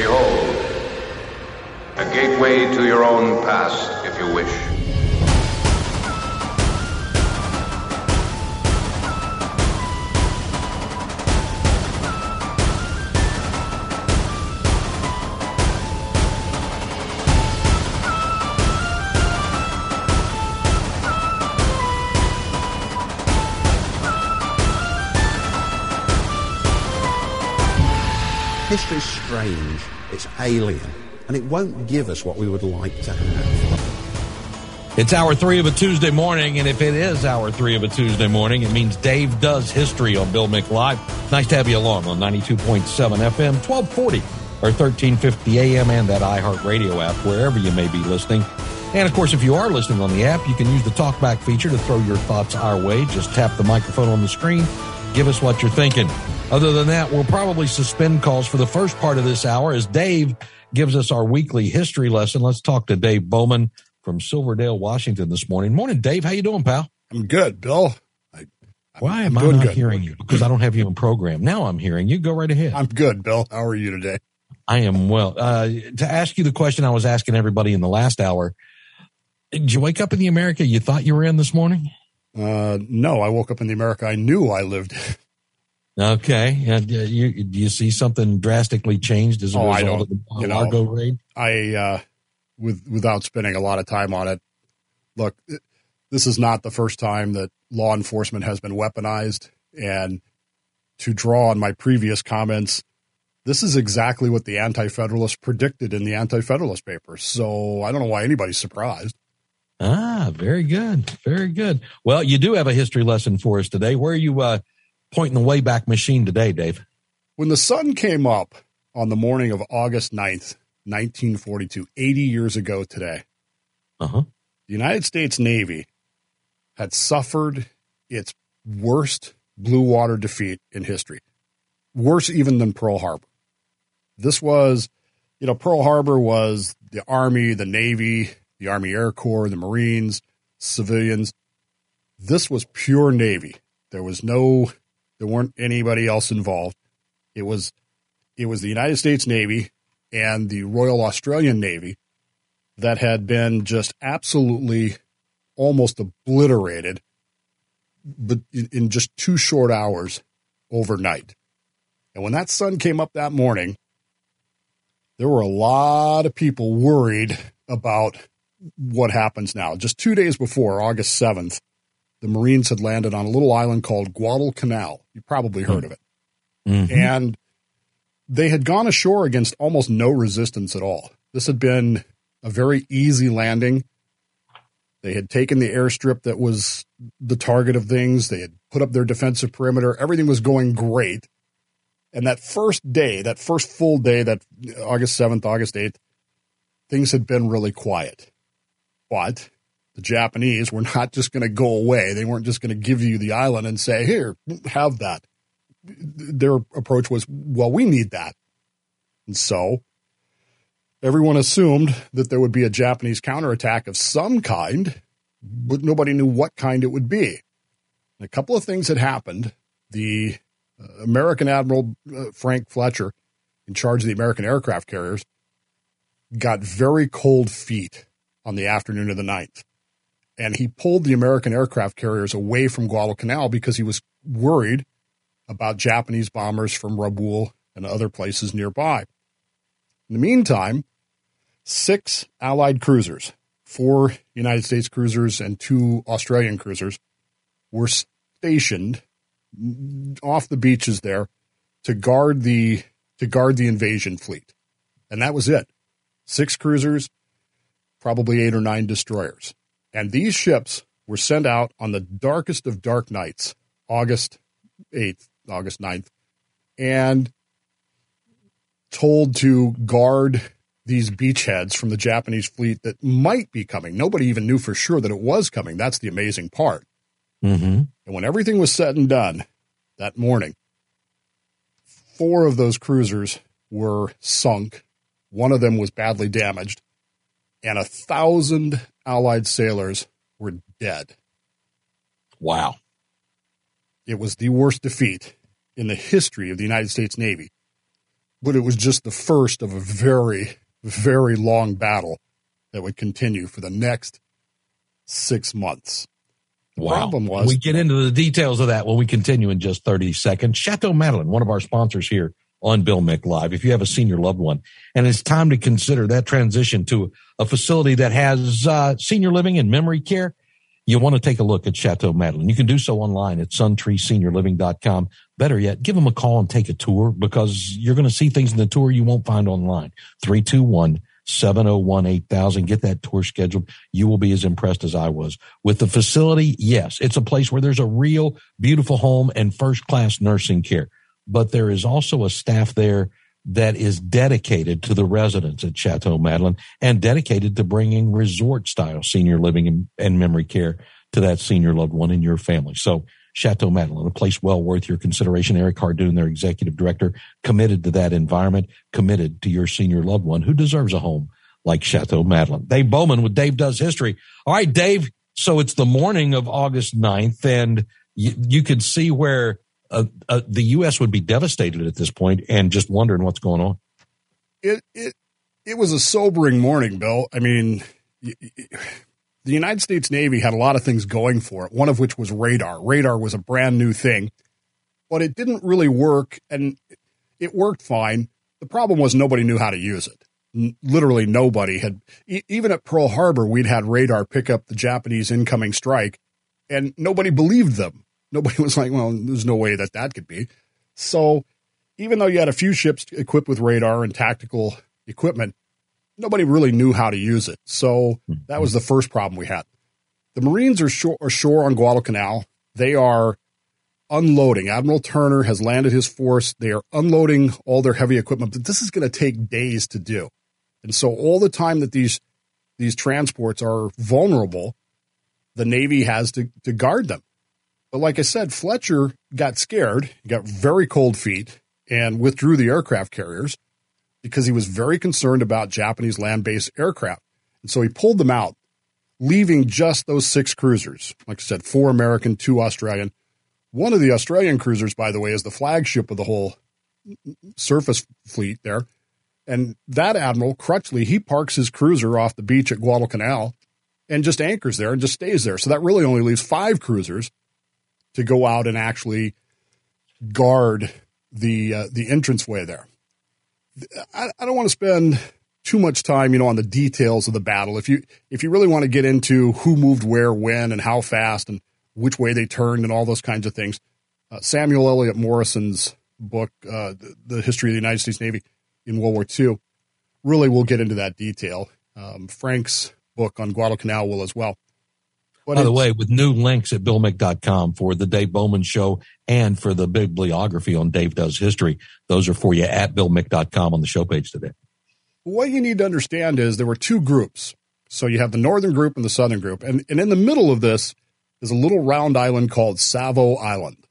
Behold, a gateway to your own past, if you wish. History's strange, it's alien, and it won't give us what we would like to have. It's hour three of a Tuesday morning, and if it is hour three of a Tuesday morning, it means Dave does history on Bill Mick Live. Nice to have you along on 92.7 FM, 1240 or 1350 AM and that iHeartRadio app, wherever you may be listening. And of course, if you are listening on the app, you can use the talkback feature to throw your thoughts our way. Just tap the microphone on the screen. Give us what you're thinking. Other than that, we'll probably suspend calls for the first part of this hour as Dave gives us our weekly history lesson. Let's talk to Dave Bowman from Silverdale, Washington this morning. Morning, Dave. How you doing, pal? I'm good, Bill. I, Why am I not good. hearing you? Because I don't have you in program. Now I'm hearing you. Go right ahead. I'm good, Bill. How are you today? I am well. Uh, to ask you the question I was asking everybody in the last hour, did you wake up in the America you thought you were in this morning? Uh, no, I woke up in the America I knew I lived. in. Okay. Uh, you, do you see something drastically changed as a Oh, I result of the You know, Largo raid? I, uh, with without spending a lot of time on it. Look, this is not the first time that law enforcement has been weaponized, and to draw on my previous comments, this is exactly what the Anti-Federalists predicted in the Anti-Federalist papers. So I don't know why anybody's surprised. Ah, very good. Very good. Well, you do have a history lesson for us today. Where are you uh, pointing the Wayback Machine today, Dave? When the sun came up on the morning of August 9th, 1942, 80 years ago today, Uh huh. the United States Navy had suffered its worst blue water defeat in history, worse even than Pearl Harbor. This was, you know, Pearl Harbor was the Army, the Navy, the Army Air Corps, the Marines, civilians. This was pure Navy. There was no, there weren't anybody else involved. It was, it was the United States Navy and the Royal Australian Navy that had been just absolutely almost obliterated but in, in just two short hours overnight. And when that sun came up that morning, there were a lot of people worried about what happens now. Just two days before, August 7th, the Marines had landed on a little island called Guadalcanal. You probably heard of it. Mhm. And they had gone ashore against almost no resistance at all. This had been a very easy landing. They had taken the airstrip that was the target of things. They had put up their defensive perimeter. Everything was going great. And that first day, that first full day, that August 7th, August 8th, things had been really quiet. But the Japanese were not just going to go away. They weren't just going to give you the island and say, here, have that. Their approach was, well, we need that. And so everyone assumed that there would be a Japanese counterattack of some kind, but nobody knew what kind it would be. And a couple of things had happened. The uh, American Admiral uh, Frank Fletcher, in charge of the American aircraft carriers, got very cold feet on the afternoon of the 9th. And he pulled the American aircraft carriers away from Guadalcanal because he was worried about Japanese bombers from Rabaul and other places nearby. In the meantime, six Allied cruisers, four United States cruisers and two Australian cruisers, were stationed off the beaches there to guard the to guard the invasion fleet, and that was it. Six cruisers, probably eight or nine destroyers, and these ships were sent out on the darkest of dark nights, August eighth, August 9th, and told to guard these beachheads from the Japanese fleet that might be coming. Nobody even knew for sure that it was coming. That's the amazing part. Mm-hmm. And when everything was said and done that morning, four of those cruisers were sunk. One of them was badly damaged, and a thousand Allied sailors were dead. Wow. It was the worst defeat in the history of the United States Navy. but it was just the first of a very, very long battle that would continue for the next six months. The wow. problem was we get into the details of that when we continue in just 30 seconds. Chateau Madeline, one of our sponsors here on Bill Mick Live. If you have a senior loved one and it's time to consider that transition to a facility that has uh, senior living and memory care, you want to take a look at Chateau Madeline. You can do so online at suntreeseniorliving.com. Better yet, give them a call and take a tour because you're going to see things in the tour you won't find online. 321 701 8000. Get that tour scheduled. You will be as impressed as I was with the facility. Yes, it's a place where there's a real beautiful home and first class nursing care, but there is also a staff there that is dedicated to the residents at Chateau Madeline and dedicated to bringing resort style senior living and, memory care to that senior loved one in your family. So Chateau Madeline, a place well worth your consideration. Eric Hardoon, their executive director, committed to that environment, committed to your senior loved one who deserves a home like Chateau Madeline. Dave Bowman with Dave Does History. All right, Dave. So it's the morning of August 9th and you, you could see where uh, uh, the U.S. would be devastated at this point and just wondering what's going on. It, it, it was a sobering morning, Bill. I mean, the United States Navy had a lot of things going for it, one of which was radar. Radar was a brand new thing, but it didn't really work, and it worked fine. The problem was nobody knew how to use it. literally nobody had, even at Pearl Harbor, we'd had radar pick up the Japanese incoming strike, and nobody believed them. Nobody was like, well, there's no way that that could be. So even though you had a few ships equipped with radar and tactical equipment, nobody really knew how to use it. So mm-hmm. that was the first problem we had. The Marines are shore, ashore on Guadalcanal. They are unloading. Admiral Turner has landed his force. They are unloading all their heavy equipment, but this is going to take days to do. And so all the time that these these transports are vulnerable, the Navy has to, to guard them. But like I said, Fletcher got scared, got very cold feet, and withdrew the aircraft carriers because he was very concerned about Japanese land based aircraft. And so he pulled them out, leaving just those six cruisers. Like I said, four American, two Australian. One of the Australian cruisers, by the way, is the flagship of the whole surface fleet there. And that admiral, Crutchley, he parks his cruiser off the beach at Guadalcanal and just anchors there and just stays there. So that really only leaves five cruisers to go out and actually guard the uh, the entranceway there. I, I don't want to spend too much time, you know, on the details of the battle. If you if you really want to get into who moved where, when, and how fast, and which way they turned, and all those kinds of things, uh, Samuel Eliot Morison's book, uh, the, the, History of the United States Navy in World War II, really will get into that detail. Um, Frank's book on Guadalcanal will as well. But By the way, with new links at BillMick.com for the Dave Bowman Show and for the bibliography on Dave Does History, those are for you at BillMick.com on the show page today. What you need to understand is there were two groups. So you have the northern group and the southern group. And, and in the middle of this is a little round island called Savo Island.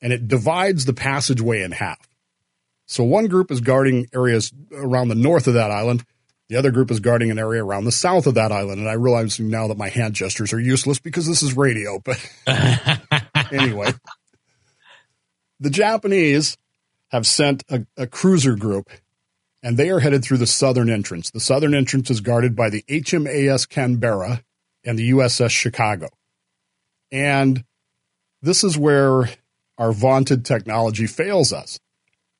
And it divides the passageway in half. So one group is guarding areas around the north of that island, the other group is guarding an area around the south of that island. And I realize now that my hand gestures are useless because this is radio. But anyway, the Japanese have sent a, a, cruiser group and they are headed through the southern entrance. The southern entrance is guarded by the HMAS Canberra and the USS Chicago. And this is where our vaunted technology fails us.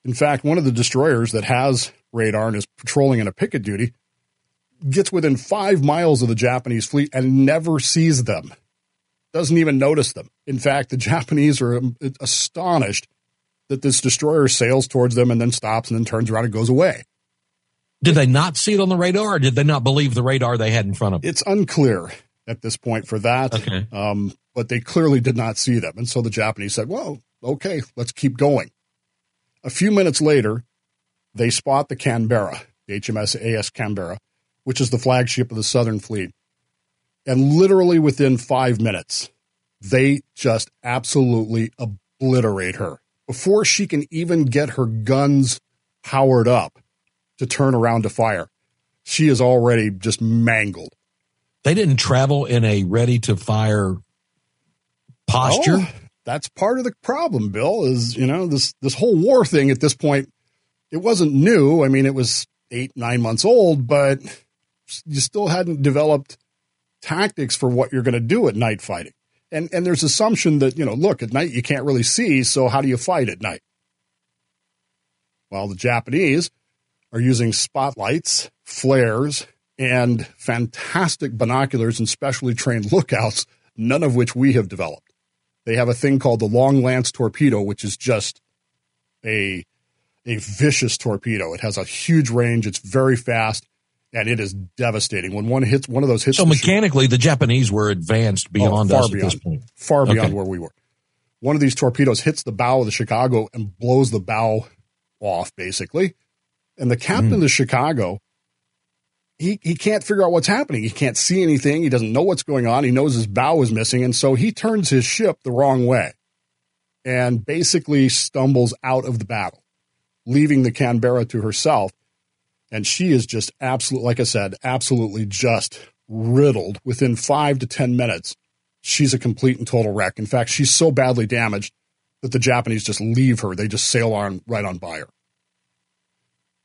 In fact, one of the destroyers that has radar and is patrolling in a picket duty gets within five miles of the Japanese fleet and never sees them, doesn't even notice them. In fact, the Japanese are astonished that this destroyer sails towards them and then stops and then turns around and goes away. Did they not see it on the radar or did they not believe the radar they had in front of them? It's unclear at this point for that. Okay. Um, but they clearly did not see them. And so the Japanese said, well, okay, let's keep going. A few minutes later, they spot the Canberra, the HMS AS Canberra, which is the flagship of the Southern Fleet. And literally within five minutes, they just absolutely obliterate her. Before she can even get her guns powered up to turn around to fire, she is already just mangled. They didn't travel in a ready to fire posture. Oh, that's part of the problem, Bill, is, you know, this, this whole war thing at this point it wasn't new. I mean, it was eight, nine months old, but you still hadn't developed tactics for what you're going to do at night fighting. And, and there's assumption that, you know, look, at night you can't really see, so how do you fight at night? Well, the Japanese are using spotlights, flares, and fantastic binoculars and specially trained lookouts, none of which we have developed. They have a thing called the Long Lance torpedo, which is just a a vicious torpedo. It has a huge range. It's very fast, and it is devastating. When one hits one of those hits, so mechanically, the Japanese were advanced oh, beyond oh, us beyond, at this point, far beyond okay. where we were. One of these torpedoes hits the bow of the Chicago and blows the bow off, basically. And the captain mm. of the Chicago, he he can't figure out what's happening. He can't see anything. He doesn't know what's going on. He knows his bow is missing, and so he turns his ship the wrong way, and basically stumbles out of the battle leaving the Canberra to herself. And she is just absolutely, like I said, absolutely just riddled within five to 10 minutes. She's a complete and total wreck. In fact, she's so badly damaged that the Japanese just leave her. They just sail on right on by her.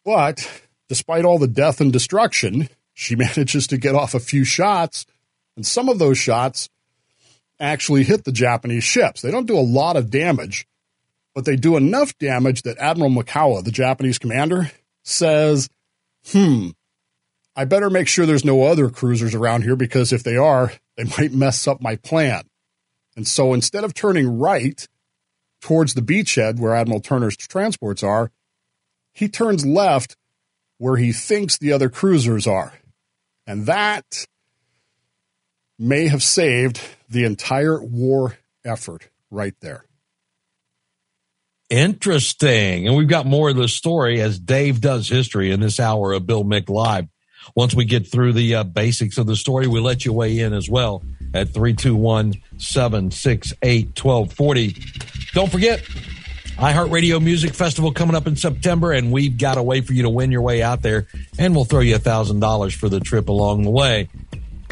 But despite all the death and destruction, she manages to get off a few shots. And some of those shots actually hit the Japanese ships. They don't do a lot of damage, but they do enough damage that Admiral Mikawa, the Japanese commander, says, hmm, I better make sure there's no other cruisers around here because if they are, they might mess up my plan. And so instead of turning right towards the beachhead where Admiral Turner's transports are, he turns left where he thinks the other cruisers are. And that may have saved the entire war effort right there. Interesting. And we've got more of the story as Dave does history in this hour of Bill Mick Live. Once we get through the uh, basics of the story, we let you weigh in as well at 321 768 1240. Don't forget, iHeartRadio Music Festival coming up in September, and we've got a way for you to win your way out there, and we'll throw you a $1,000 for the trip along the way.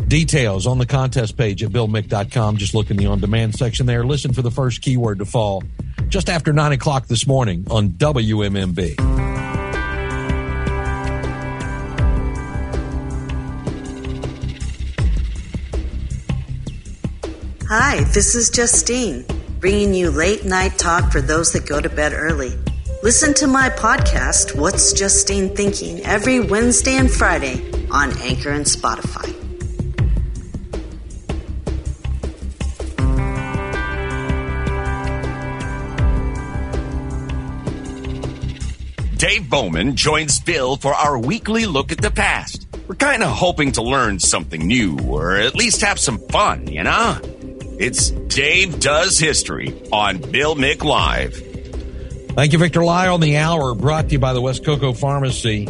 Details on the contest page at BillMick.com. Just look in the on demand section there. Listen for the first keyword to fall just after 9 o'clock this morning on WMMB. Hi, this is Justine, bringing you late night talk for those that go to bed early. Listen to my podcast, What's Justine Thinking, every Wednesday and Friday on Anchor and Spotify. Dave Bowman joins Bill for our weekly look at the past. We're kind of hoping to learn something new or at least have some fun, you know? It's Dave Does History on Bill Mick Live. Thank you, Victor Lie on the hour, brought to you by the West Cocoa Pharmacy.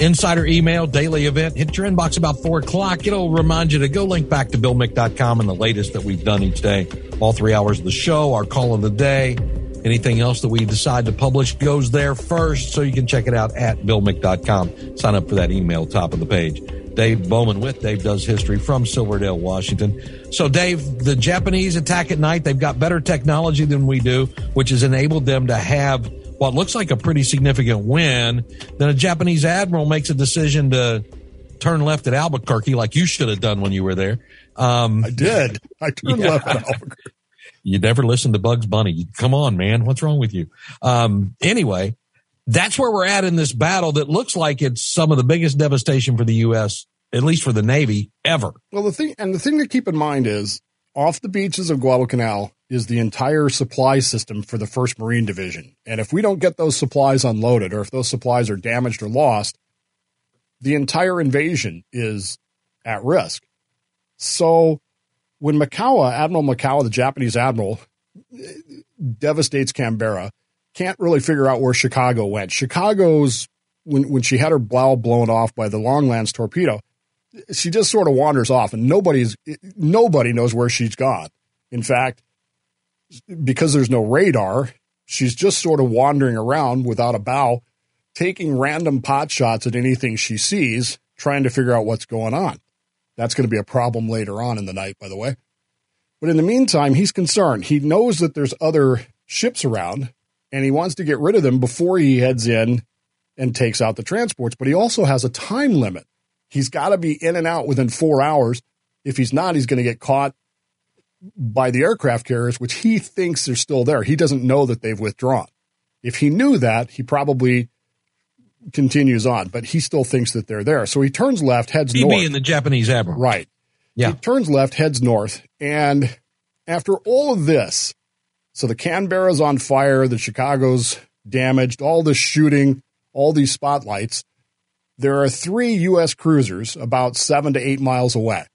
Insider email, daily event, hit your inbox about 4 o'clock. It'll remind you to go link back to BillMick.com and the latest that we've done each day. All three hours of the show, our call of the day, Anything else that we decide to publish goes there first, so you can check it out at BillMick.com. Sign up for that email top of the page. Dave Bowman with Dave Does History from Silverdale, Washington. So, Dave, the Japanese attack at night. They've got better technology than we do, which has enabled them to have what looks like a pretty significant win. Then a Japanese admiral makes a decision to turn left at Albuquerque, like you should have done when you were there. Um, I did. I turned yeah. left at Albuquerque. You never listen to Bugs Bunny. Come on, man. What's wrong with you? Um, anyway, that's where we're at in this battle that looks like it's some of the biggest devastation for the U.S., at least for the Navy, ever. Well, the thing, and the thing to keep in mind is off the beaches of Guadalcanal is the entire supply system for the 1st Marine Division. And if we don't get those supplies unloaded or if those supplies are damaged or lost, the entire invasion is at risk. So when Mikawa, Admiral Mikawa, the Japanese admiral, devastates Canberra, can't really figure out where Chicago went. Chicago's when when she had her bow blown off by the Long Lance torpedo, she just sort of wanders off, and nobody's nobody knows where she's gone. In fact, because there's no radar, she's just sort of wandering around without a bow, taking random pot shots at anything she sees, trying to figure out what's going on. That's going to be a problem later on in the night, by the way. But in the meantime, he's concerned. He knows that there's other ships around, and he wants to get rid of them before he heads in and takes out the transports. But he also has a time limit. He's got to be in and out within four hours. If he's not, he's going to get caught by the aircraft carriers, which he thinks are still there. He doesn't know that they've withdrawn. If he knew that, he probably continues on, but he still thinks that they're there. So he turns left, heads He north. being the Japanese admiral. Right. Yeah. He turns left, heads north, and after all of this, so the Canberra's on fire, the Chicago's damaged, all the shooting, all these spotlights. There are three U.S. cruisers about seven to eight miles away.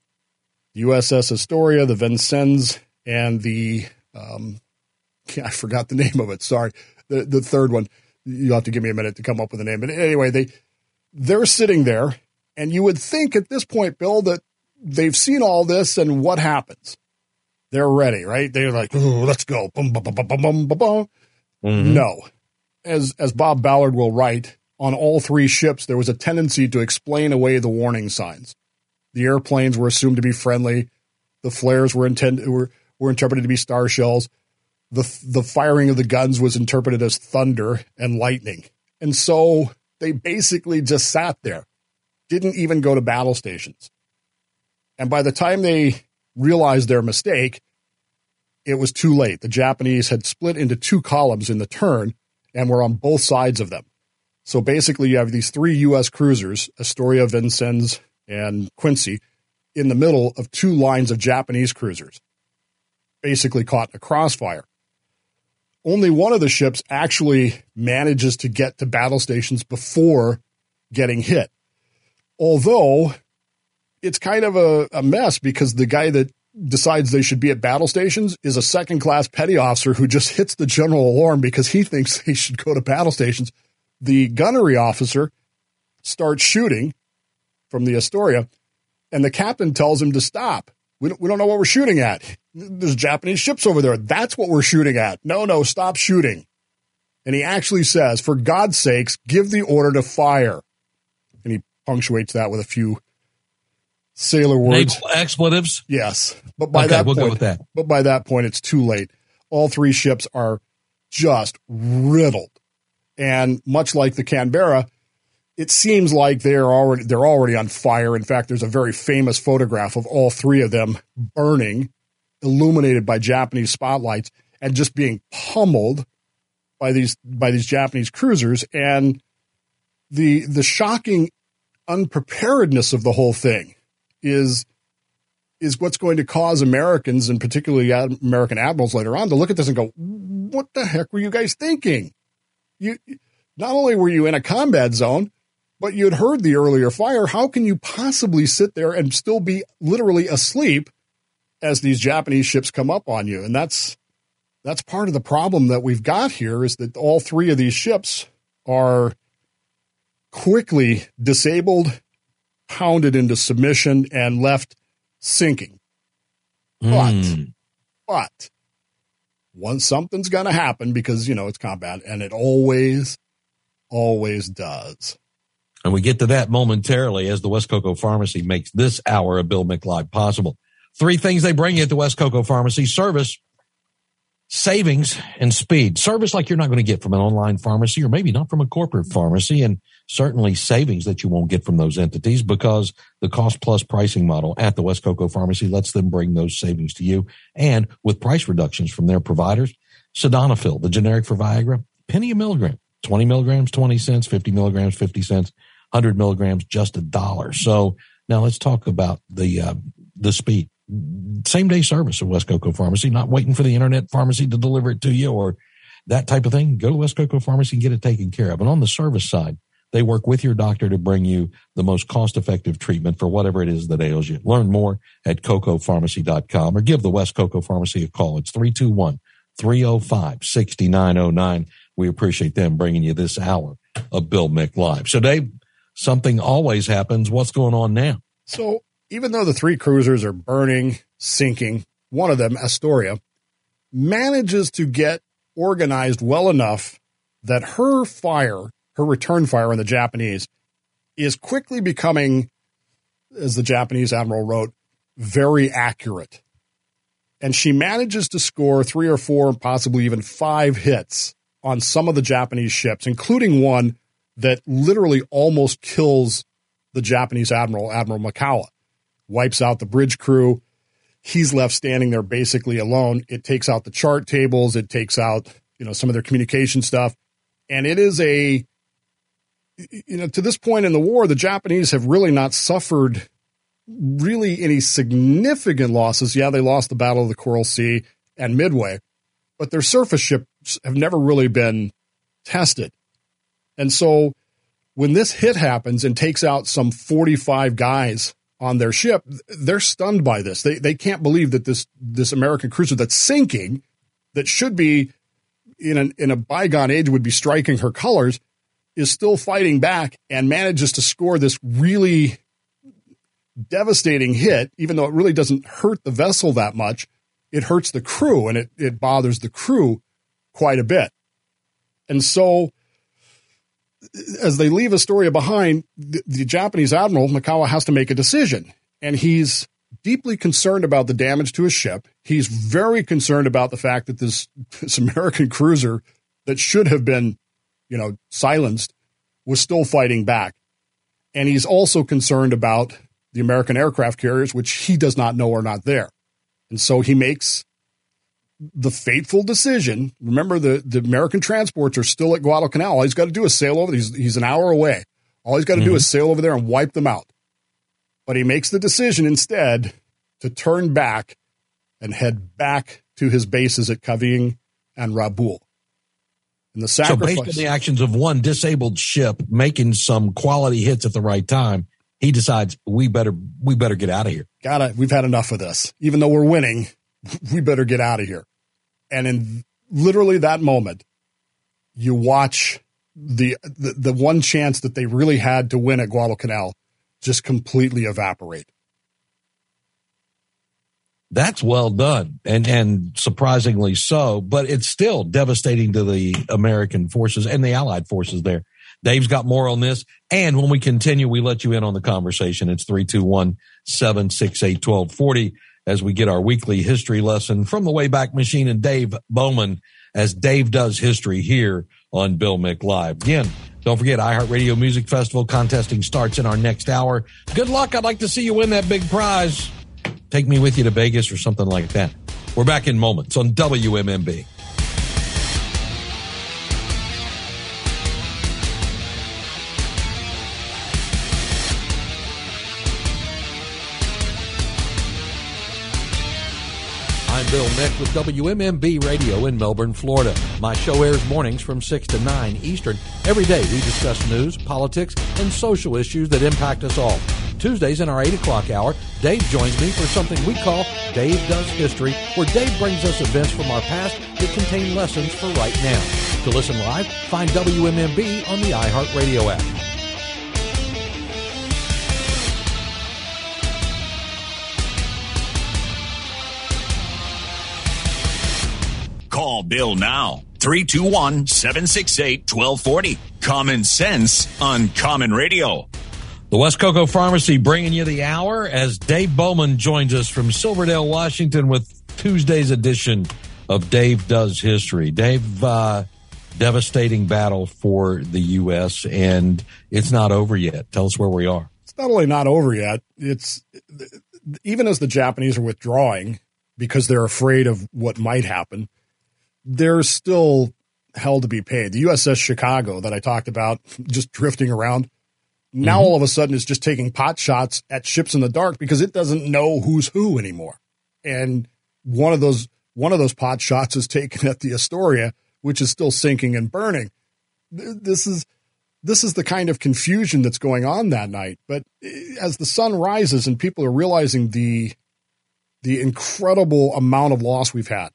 The USS Astoria, the Vincennes, and the um, I forgot the name of it. Sorry, the the third one. You'll have to give me a minute to come up with a name. But anyway, they they're sitting there, and you would think at this point, Bill, that they've seen all this, and what happens? They're ready, right? They're like, "Ooh, let's go. Bum, bum, bum, bum, bum, bum, bum. Mhm. No. As as Bob Ballard will write, on all three ships there was a tendency to explain away the warning signs. The airplanes were assumed to be friendly. The flares were intended were, were interpreted to be star shells. The the firing of the guns was interpreted as thunder and lightning. And so they basically just sat there. Didn't even go to battle stations. And by the time they realized their mistake, it was too late. The Japanese had split into two columns in the turn and were on both sides of them. So basically, you have these three U.S. cruisers, Astoria, Vincennes, and Quincy, in the middle of two lines of Japanese cruisers, basically caught in a crossfire. Only one of the ships actually manages to get to battle stations before getting hit. Although it's kind of a, a mess because the guy that decides they should be at battle stations is a second class petty officer who just hits the general alarm because he thinks they should go to battle stations. The gunnery officer starts shooting from the Astoria, and the captain tells him to stop. We don't, we don't know what we're shooting at. There's Japanese ships over there. That's what we're shooting at. No, no, stop shooting. And he actually says, for God's sakes, give the order to fire. And he punctuates that with a few sailor words. Expletives. Yes, but by Okay, that we'll go with that. but by that point, it's too late. All three ships are just riddled, and much like the Canberra, it seems like they're already they're already on fire. In fact, there's a very famous photograph of all three of them burning, illuminated by Japanese spotlights, and just being pummeled by these by these Japanese cruisers. And the the shocking unpreparedness of the whole thing is is what's going to cause Americans and particularly American admirals later on to look at this and go, "What the heck were you guys thinking? You not only were you in a combat zone, but you had heard the earlier fire. How can you possibly sit there and still be literally asleep as these Japanese ships come up on you?" And that's that's part of the problem that we've got here is that all three of these ships are quickly disabled, pounded into submission, and left sinking. But, Mm. but once something's going to happen because, you know, it's combat and it always, always does. And we get to that momentarily as the West Cocoa Pharmacy makes this hour of Bill Mick Live possible. Three things they bring you at the West Cocoa Pharmacy service, savings, and speed. Service like you're not going to get from an online pharmacy or maybe not from a corporate pharmacy, and certainly savings that you won't get from those entities because the cost plus pricing model at the West Cocoa Pharmacy lets them bring those savings to you. And with price reductions from their providers, Sildenafil, the generic for Viagra, penny a milligram, 20 milligrams, 20 cents, 50 milligrams, 50 cents. 100 milligrams, just a dollar. So now let's talk about the, uh, the speed. Same day service at West Cocoa Pharmacy, not waiting for the internet pharmacy to deliver it to you or that type of thing. Go to West Cocoa Pharmacy and get it taken care of. And on the service side, they work with your doctor to bring you the most cost effective treatment for whatever it is that ails you. Learn more at cocopharmacy.com or give the West Cocoa Pharmacy a call. It's 321 305 6909. We appreciate them bringing you this hour of Bill Mick Live. So, Dave, something always happens. What's going on now? So even though the three cruisers are burning, sinking, one of them, Astoria, manages to get organized well enough that her fire, her return fire on the Japanese, is quickly becoming, as the Japanese admiral wrote, very accurate. And she manages to score three or four, possibly even five hits on some of the Japanese ships, including one that literally almost kills the Japanese admiral, Admiral Mikawa, wipes out the bridge crew. He's left standing there basically alone. It takes out the chart tables. It takes out, you know, some of their communication stuff. And it is a, you know, to this point in the war, the Japanese have really not suffered really any significant losses. Yeah, they lost the Battle of the Coral Sea and Midway, but their surface ships have never really been tested. And so when this hit happens and takes out some 45 guys on their ship, they're stunned by this. They they can't believe that this this American cruiser that's sinking, that should be in an in a bygone age would be striking her colors, is still fighting back and manages to score this really devastating hit, even though it really doesn't hurt the vessel that much. It hurts the crew and it, it bothers the crew quite a bit. And so as they leave Astoria behind, the, the, Japanese admiral, Mikawa, has to make a decision. And he's deeply concerned about the damage to his ship. He's very concerned about the fact that this, this American cruiser that should have been, you know, silenced was still fighting back. And he's also concerned about the American aircraft carriers, which he does not know are not there. And so he makes the fateful decision. Remember, the, the American transports are still at Guadalcanal. All he's got to do is sail over. He's, he's an hour away. All he's got to mm-hmm. do is sail over there and wipe them out. But he makes the decision instead to turn back and head back to his bases at Kavieng and Rabaul. And the sacrifice. So based on the actions of one disabled ship making some quality hits at the right time, he decides we better we better get out of here. Got it. We've had enough of this. Even though we're winning, we better get out of here. And in literally that moment, you watch the, the, the one chance that they really had to win at Guadalcanal just completely evaporate. That's well done and, and surprisingly so, but it's still devastating to the American forces and the Allied forces there. Dave's got more on this. And when we continue, we let you in on the conversation. It's 321 768 1240 as we get our weekly history lesson from the Wayback Machine and Dave Bowman as Dave does history here on Bill Mick Live. Again, don't forget iHeartRadio Music Festival contesting starts in our next hour. Good luck. I'd like to see you win that big prize. Take me with you to Vegas or something like that. We're back in moments on WMMB. Bill Mick with WMMB Radio in Melbourne, Florida. My show airs mornings from 6 to 9 Eastern. Every day we discuss news, politics, and social issues that impact us all. Tuesdays in our 8 o'clock hour, Dave joins me for something we call Dave Does History, where Dave brings us events from our past that contain lessons for right now. To listen live, find WMMB on the iHeartRadio app. Bill now. 321 768 1240. Common sense on Common Radio. The West Cocoa Pharmacy bringing you the hour as Dave Bowman joins us from Silverdale, Washington with Tuesday's edition of Dave Does History. Dave, uh, devastating battle for the U.S., and it's not over yet. Tell us where we are. It's not only not over yet, it's even as the Japanese are withdrawing because they're afraid of what might happen there's still hell to be paid. The USS Chicago that I talked about just drifting around now mm-hmm. all of a sudden is just taking pot shots at ships in the dark because it doesn't know who's who anymore. And one of those one of those pot shots is taken at the Astoria, which is still sinking and burning. This is this is the kind of confusion that's going on that night. But eh, as the sun rises and people are realizing the the incredible amount of loss we've had,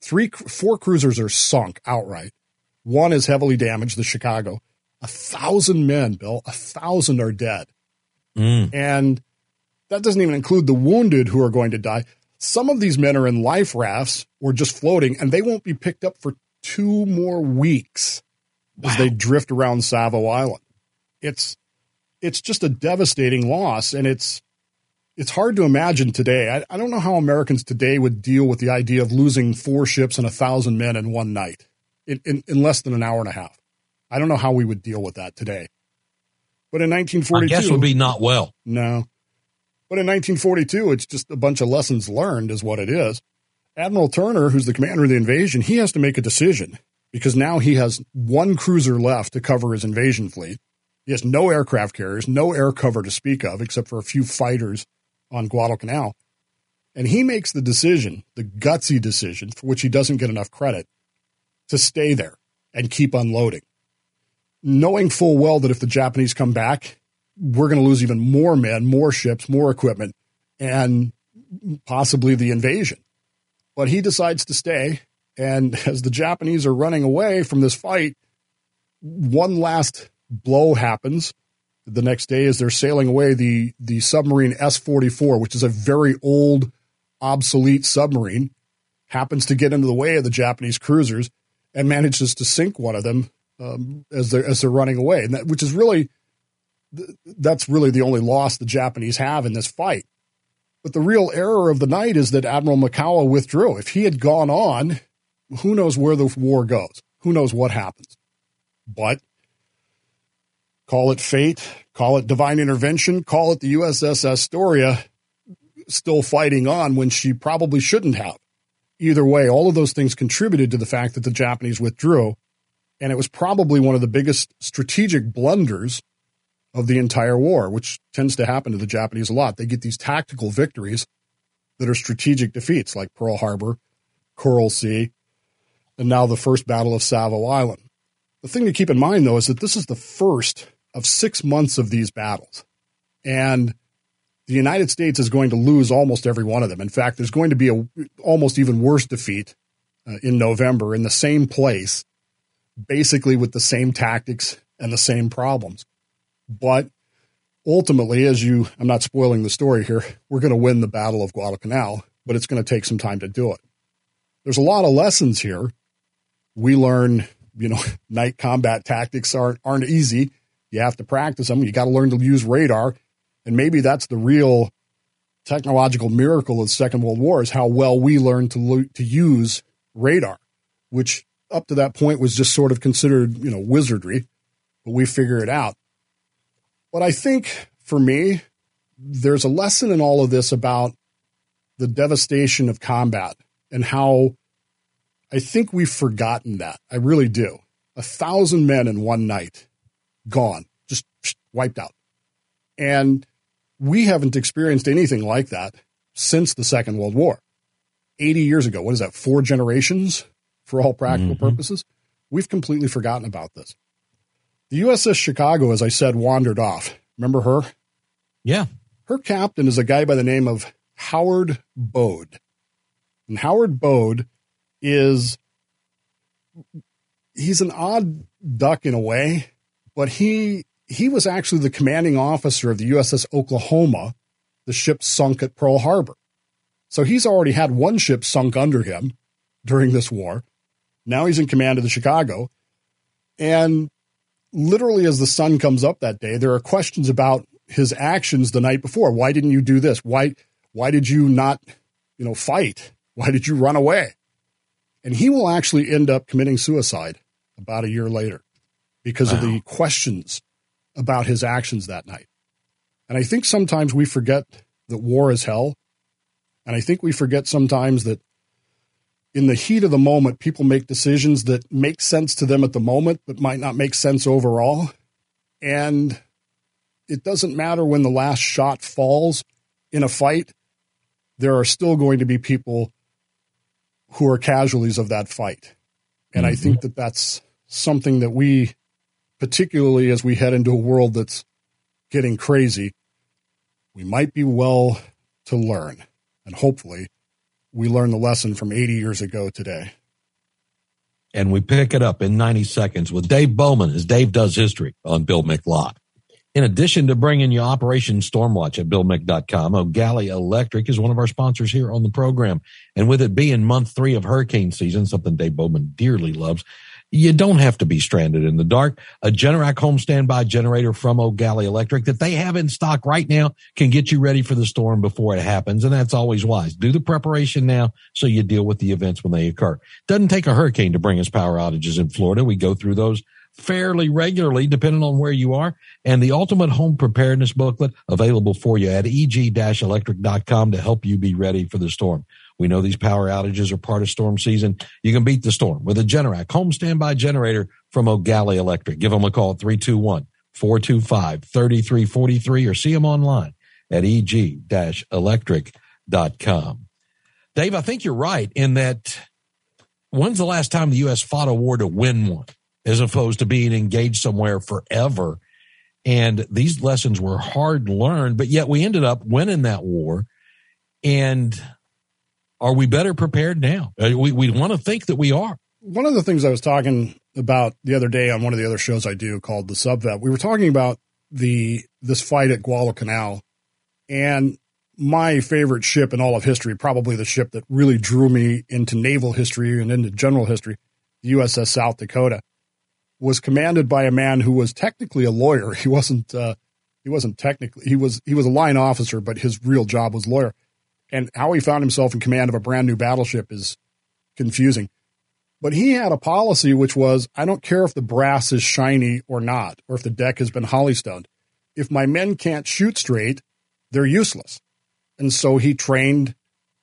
Three, four cruisers are sunk outright. One is heavily damaged, the Chicago. A thousand men, Bill, a thousand are dead. Mm. And that doesn't even include the wounded who are going to die. Some of these men are in life rafts or just floating, and they won't be picked up for two more weeks wow. as they drift around Savo Island. It's it's just a devastating loss, and it's it's hard to imagine today. I, I, don't know how Americans today would deal with the idea of losing four ships and a thousand men in one night. in, in, in less than an hour and a half. I don't know how we would deal with that today. But in 1942, I guess would be not well. No. But in 1942, it's just a bunch of lessons learned, is what it is. Admiral Turner, who's the commander of the invasion, he has to make a decision because now he has one cruiser left to cover his invasion fleet. He has no aircraft carriers, no air cover to speak of, except for a few fighters on Guadalcanal. And he makes the decision, the gutsy decision, for which he doesn't get enough credit, to stay there and keep unloading. Knowing full well that if the Japanese come back, we're going to lose even more men, more ships, more equipment, and possibly the invasion. But he decides to stay. And as the Japanese are running away from this fight, one last blow happens. The next day, as they're sailing away, the, the submarine S 44, which is a very old obsolete submarine happens to get into the way of the Japanese cruisers and manages to sink one of them um, as they're as they're running away, and that, which is really that's really the only loss the Japanese have in this fight. But the real error of the night is that Admiral Mikawa withdrew. If he had gone on, who knows where the war goes? Who knows what happens? But call it fate, call it divine intervention, call it the USS Astoria still fighting on when she probably shouldn't have. Either way, all of those things contributed to the fact that the Japanese withdrew. And it was probably one of the biggest strategic blunders of the entire war, which tends to happen to the Japanese a lot. They get these tactical victories that are strategic defeats, like Pearl Harbor, Coral Sea, and now the first Battle of Savo Island. The thing to keep in mind, though, is that this is the first of six months of these battles. And the United States is going to lose almost every one of them. In fact, there's going to be a almost even worse defeat uh, in November in the same place, basically with the same tactics and the same problems. But ultimately, as you, I'm not spoiling the story here, we're going to win the Battle of Guadalcanal, but it's going to take some time to do it. There's a lot of lessons here. We learn, you know, night combat tactics aren't aren't easy. You have to practice them. You got to learn to use radar. And maybe that's the real technological miracle of the Second World War is how well we learned to lo- to use radar, which up to that point was just sort of considered, you know, wizardry, but we figure it out. But I think for me, there's a lesson in all of this about the devastation of combat and how I think we've forgotten that. I really do. A thousand men in one night, gone, just wiped out. And we haven't experienced anything like that since the Second World War. 80 years ago, what is that, four generations for all practical mm-hmm. purposes? We've completely forgotten about this. The USS Chicago, as I said, wandered off. Remember her? Yeah. Her captain is a guy by the name of Howard Bode. And Howard Bode is he's an odd duck in a way, but he he was actually the commanding officer of the USS Oklahoma, the ship sunk at Pearl Harbor. So he's already had one ship sunk under him during this war. Now he's in command of the Chicago. And literally, as the sun comes up that day, there are questions about his actions the night before. Why didn't you do this? Why, why did you not, you know, fight? Why did you run away? And he will actually end up committing suicide about a year later because wow. of the questions about his actions that night. And I think sometimes we forget that war is hell. And I think we forget sometimes that in the heat of the moment, people make decisions that make sense to them at the moment, but might not make sense overall. And it doesn't matter when the last shot falls in a fight, there are still going to be people who are casualties of that fight. And mm-hmm. I think that that's something that we particularly as we head into a world that's getting crazy, we might be well to learn. And hopefully, we learn the lesson from 80 years ago today. And we pick it up in 90 seconds with Dave Bowman as Dave Does History on Bill Mick In addition to bringing you Operation Stormwatch at BillMick.com, Eau Gallie oh, Electric is one of our sponsors here on the program. And with it being month three of hurricane season, something Dave Bowman dearly loves, You don't have to be stranded in the dark. A Generac home standby generator from Eau Gallie Electric that they have in stock right now can get you ready for the storm before it happens. And that's always wise. Do the preparation now so you deal with the events when they occur. Doesn't take a hurricane to bring us power outages in Florida. We go through those fairly regularly, depending on where you are. And the ultimate home preparedness booklet available for you at eg-electric.com to help you be ready for the storm. We know these power outages are part of storm season. You can beat the storm with a Generac home standby generator from Eau Gallie Electric. Give them a call at 321 425 3343 or see them online at eg-electric.com. Dave, I think you're right in that when's the last time the U.S. fought a war to win one as opposed to being engaged somewhere forever? And these lessons were hard learned, but yet we ended up winning that war. And are we better prepared now? Uh, we, we want to think that we are. One of the things I was talking about the other day on one of the other shows I do called the Subvet, we were talking about the this fight at Guadalcanal, and my favorite ship in all of history, probably the ship that really drew me into naval history and into general history, the USS South Dakota, was commanded by a man who was technically a lawyer. He wasn't. Uh, he wasn't technically. He was. He was a line officer, but his real job was lawyer and how he found himself in command of a brand new battleship is confusing. But he had a policy which was I don't care if the brass is shiny or not, or if the deck has been holystoned. If my men can't shoot straight, they're useless. And so he trained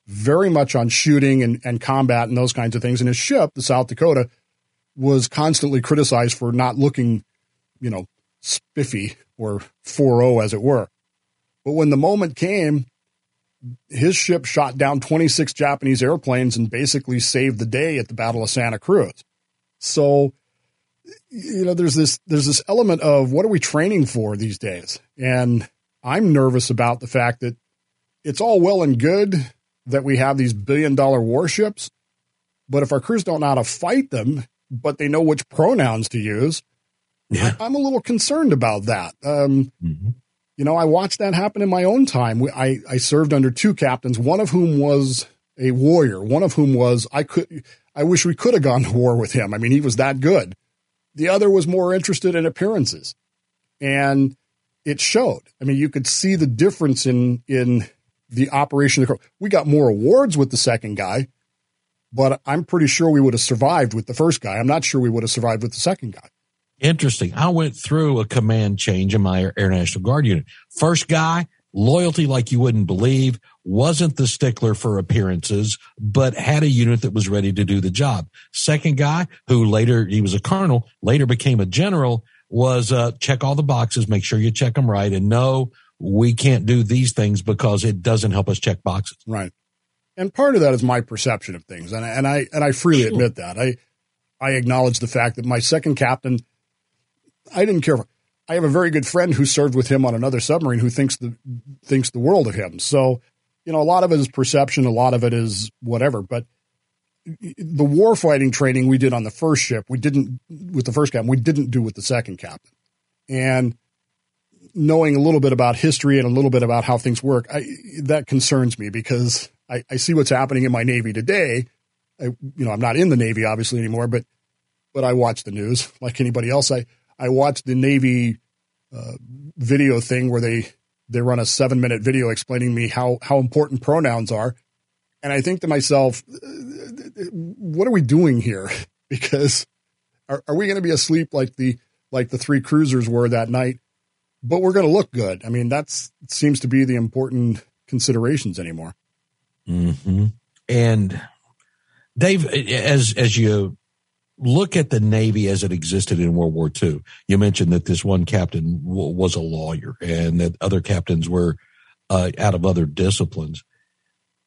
very much on shooting and, and combat and those kinds of things. And his ship, the South Dakota, was constantly criticized for not looking, you know, spiffy or 4 as it were. But when the moment came his ship shot down 26 Japanese airplanes and basically saved the day at the Battle of Santa Cruz. So, you know, there's this there's this element of what are we training for these days? And I'm nervous about the fact that it's all well and good that we have these billion dollar warships, but if our crews don't know how to fight them, but they know which pronouns to use, yeah. I, am a little concerned about that. Um, mm-hmm you know, I watched that happen in my own time. I, I served under two captains, one of whom was a warrior, one of whom was, I could, I wish we could have gone to war with him. I mean, he was that good. The other was more interested in appearances. And it showed. I mean, you could see the difference in, in the operation. We got more awards with the second guy, but I'm pretty sure we would have survived with the first guy. I'm not sure we would have survived with the second guy. Interesting. I went through a command change in my Air National Guard unit. First guy, loyalty like you wouldn't believe, wasn't the stickler for appearances, but had a unit that was ready to do the job. Second guy, who later, he was a colonel, later became a general, was uh, check all the boxes, make sure you check them right, and no, we can't do these things because it doesn't help us check boxes. Right. And part of that is my perception of things, and and I and I freely sure. admit that. I I acknowledge the fact that my second captain I didn't care. I have a very good friend who served with him on another submarine who thinks the thinks the world of him. So, you know, a lot of it is perception, a lot of it is whatever. But the war fighting training we did on the first ship, we didn't with the first captain, we didn't do with the second captain. And knowing a little bit about history and a little bit about how things work, I, that concerns me because I, I see what's happening in my Navy today. I, you know, I'm not in the Navy obviously anymore, but but I watch the news like anybody else. I I watched the Navy uh, video thing where they they run a seven minute video explaining me how how important pronouns are, and I think to myself, what are we doing here? Because are, are we going to be asleep like the like the three cruisers were that night? But we're going to look good. I mean, that seems to be the important considerations anymore. Mm-hmm. And Dave, as as you look at the Navy as it existed in World War II. You mentioned that this one captain w- was a lawyer and that other captains were uh, out of other disciplines.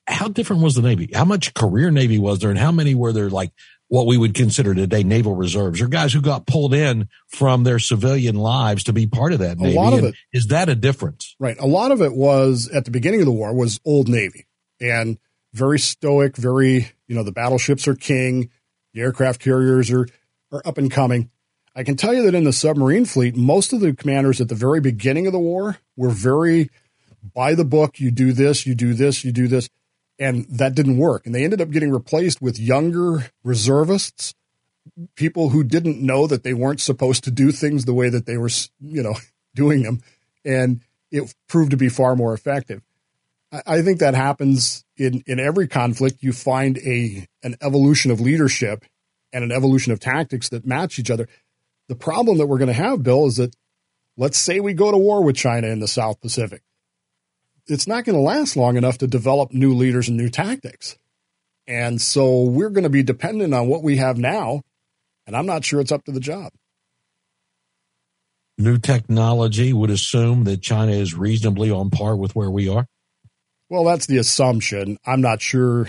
How different was the Navy? How much career Navy was there and how many were there like what we would consider today naval reserves or guys who got pulled in from their civilian lives to be part of that Navy? A lot of it. Is that a difference? Right. A lot of it was at the beginning of the war was old Navy and very stoic, very, you know, the battleships are king the aircraft carriers are, are up and coming. I can tell you that in the submarine fleet, most of the commanders at the very beginning of the war were very by the book. You do this, you do this, you do this. And that didn't work. And they ended up getting replaced with younger reservists people who didn't know that they weren't supposed to do things the way that they were, you know, doing them. And it proved to be far more effective. I think that happens in, in every conflict. You find a an evolution of leadership and an evolution of tactics that match each other. The problem that we're going to have, Bill, is that let's say we go to war with China in the South Pacific. It's not going to last long enough to develop new leaders and new tactics. And so we're going to be dependent on what we have now. And I'm not sure it's up to the job new technology would assume that China is reasonably on par with where we are? Well, that's the assumption. I'm not sure.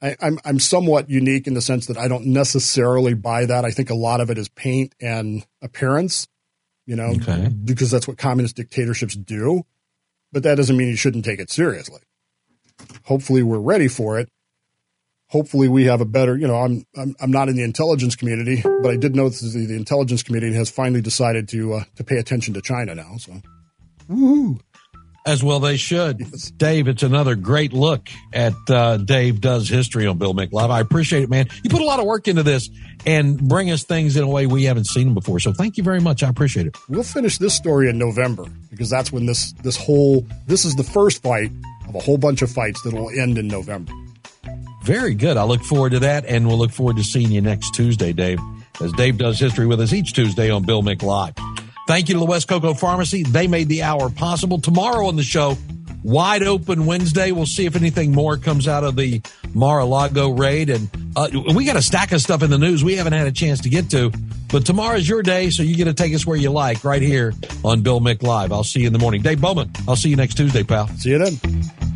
I, am I'm, I'm somewhat unique in the sense that I don't necessarily buy that. I think a lot of it is paint and appearance, you know, okay. because that's what communist dictatorships do. But that doesn't mean you shouldn't take it seriously. Hopefully, we're ready for it hopefully we have a better, you know, I'm, I'm, I'm not in the intelligence community, but I did know that the, the intelligence community has finally decided to, uh, to pay attention to China now. So, Woo-hoo. As well, they should. Yes. Dave, it's another great look at uh, Dave Does History on Bill Mick Live. I appreciate it, man. You put a lot of work into this and bring us things in a way we haven't seen them before. So thank you very much. I appreciate it. We'll finish this story in November because that's when this this whole this is the first fight of a whole bunch of fights that will end in November. Very good. I look forward to that, and we'll look forward to seeing you next Tuesday, Dave, as Dave does history with us each Tuesday on Bill Mick Live. Thank you to the West Cocoa Pharmacy. They made the hour possible. Tomorrow on the show, wide open Wednesday. We'll see if anything more comes out of the Mar-a-Lago raid. And uh, we got a stack of stuff in the news we haven't had a chance to get to. But tomorrow's your day, so you get to take us where you like right here on Bill Mick Live. I'll see you in the morning. Dave Bowman, I'll see you next Tuesday, pal. See you then.